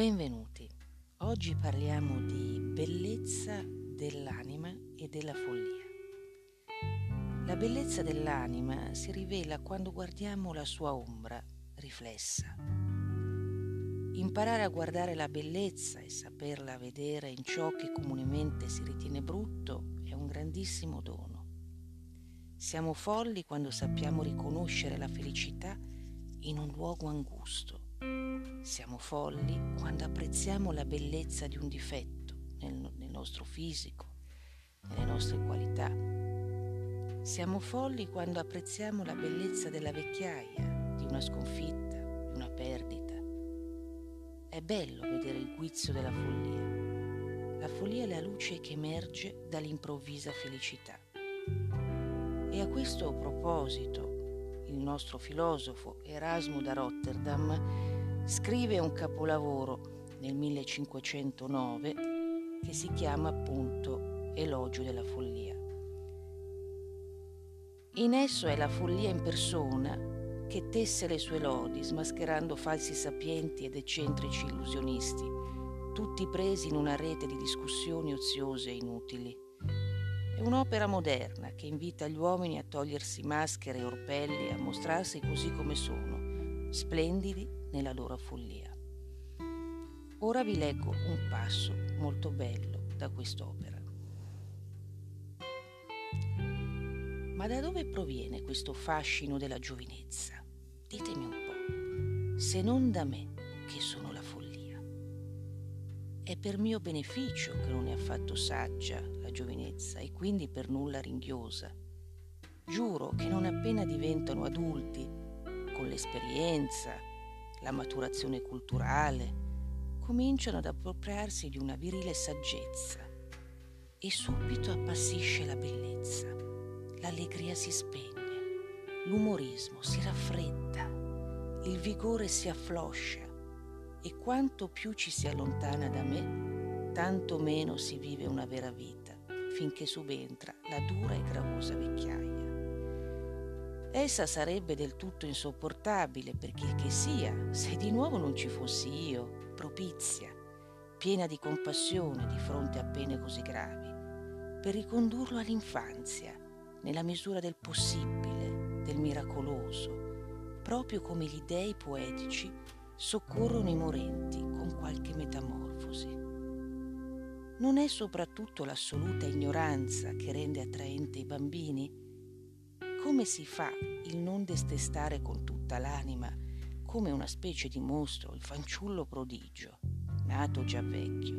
Benvenuti. Oggi parliamo di bellezza dell'anima e della follia. La bellezza dell'anima si rivela quando guardiamo la sua ombra riflessa. Imparare a guardare la bellezza e saperla vedere in ciò che comunemente si ritiene brutto è un grandissimo dono. Siamo folli quando sappiamo riconoscere la felicità in un luogo angusto siamo folli quando apprezziamo la bellezza di un difetto nel, nel nostro fisico, nelle nostre qualità. Siamo folli quando apprezziamo la bellezza della vecchiaia, di una sconfitta, di una perdita. È bello vedere il guizzo della follia. La follia è la luce che emerge dall'improvvisa felicità. E a questo proposito, il nostro filosofo Erasmo da Rotterdam scrive un capolavoro nel 1509 che si chiama appunto Elogio della follia. In esso è la follia in persona che tesse le sue lodi, smascherando falsi sapienti ed eccentrici illusionisti, tutti presi in una rete di discussioni oziose e inutili. È un'opera moderna che invita gli uomini a togliersi maschere e orpelli e a mostrarsi così come sono, splendidi nella loro follia. Ora vi leggo un passo molto bello da quest'opera. Ma da dove proviene questo fascino della giovinezza? Ditemi un po', se non da me, che sono la follia. È per mio beneficio che non è affatto saggia la giovinezza e quindi per nulla ringhiosa. Giuro che non appena diventano adulti, con l'esperienza, la maturazione culturale, cominciano ad appropriarsi di una virile saggezza e subito appassisce la bellezza, l'allegria si spegne, l'umorismo si raffredda, il vigore si affloscia e quanto più ci si allontana da me, tanto meno si vive una vera vita finché subentra la dura e gravosa vecchiaia. Essa sarebbe del tutto insopportabile per chi che sia se di nuovo non ci fossi io, propizia, piena di compassione di fronte a pene così gravi, per ricondurlo all'infanzia, nella misura del possibile, del miracoloso, proprio come gli dei poetici soccorrono i morenti con qualche metamorfosi. Non è soprattutto l'assoluta ignoranza che rende attraente i bambini? Come si fa il non destestare con tutta l'anima, come una specie di mostro, il fanciullo prodigio, nato già vecchio?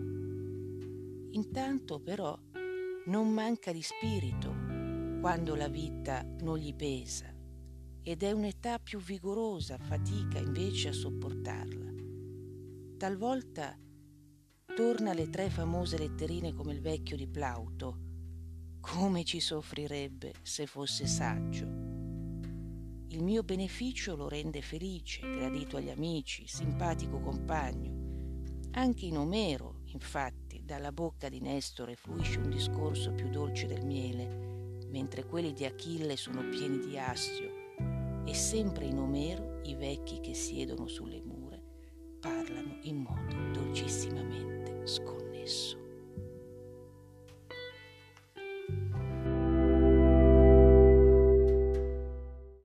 Intanto però non manca di spirito quando la vita non gli pesa ed è un'età più vigorosa, fatica invece a sopportarla. Talvolta torna alle tre famose letterine come il vecchio di Plauto, come ci soffrirebbe se fosse saggio. Il mio beneficio lo rende felice, gradito agli amici, simpatico compagno. Anche in Omero, infatti, dalla bocca di Nestore fluisce un discorso più dolce del miele, mentre quelli di Achille sono pieni di astio, e sempre in Omero i vecchi che siedono sulle mura parlano in modo dolcissimamente sconnesso.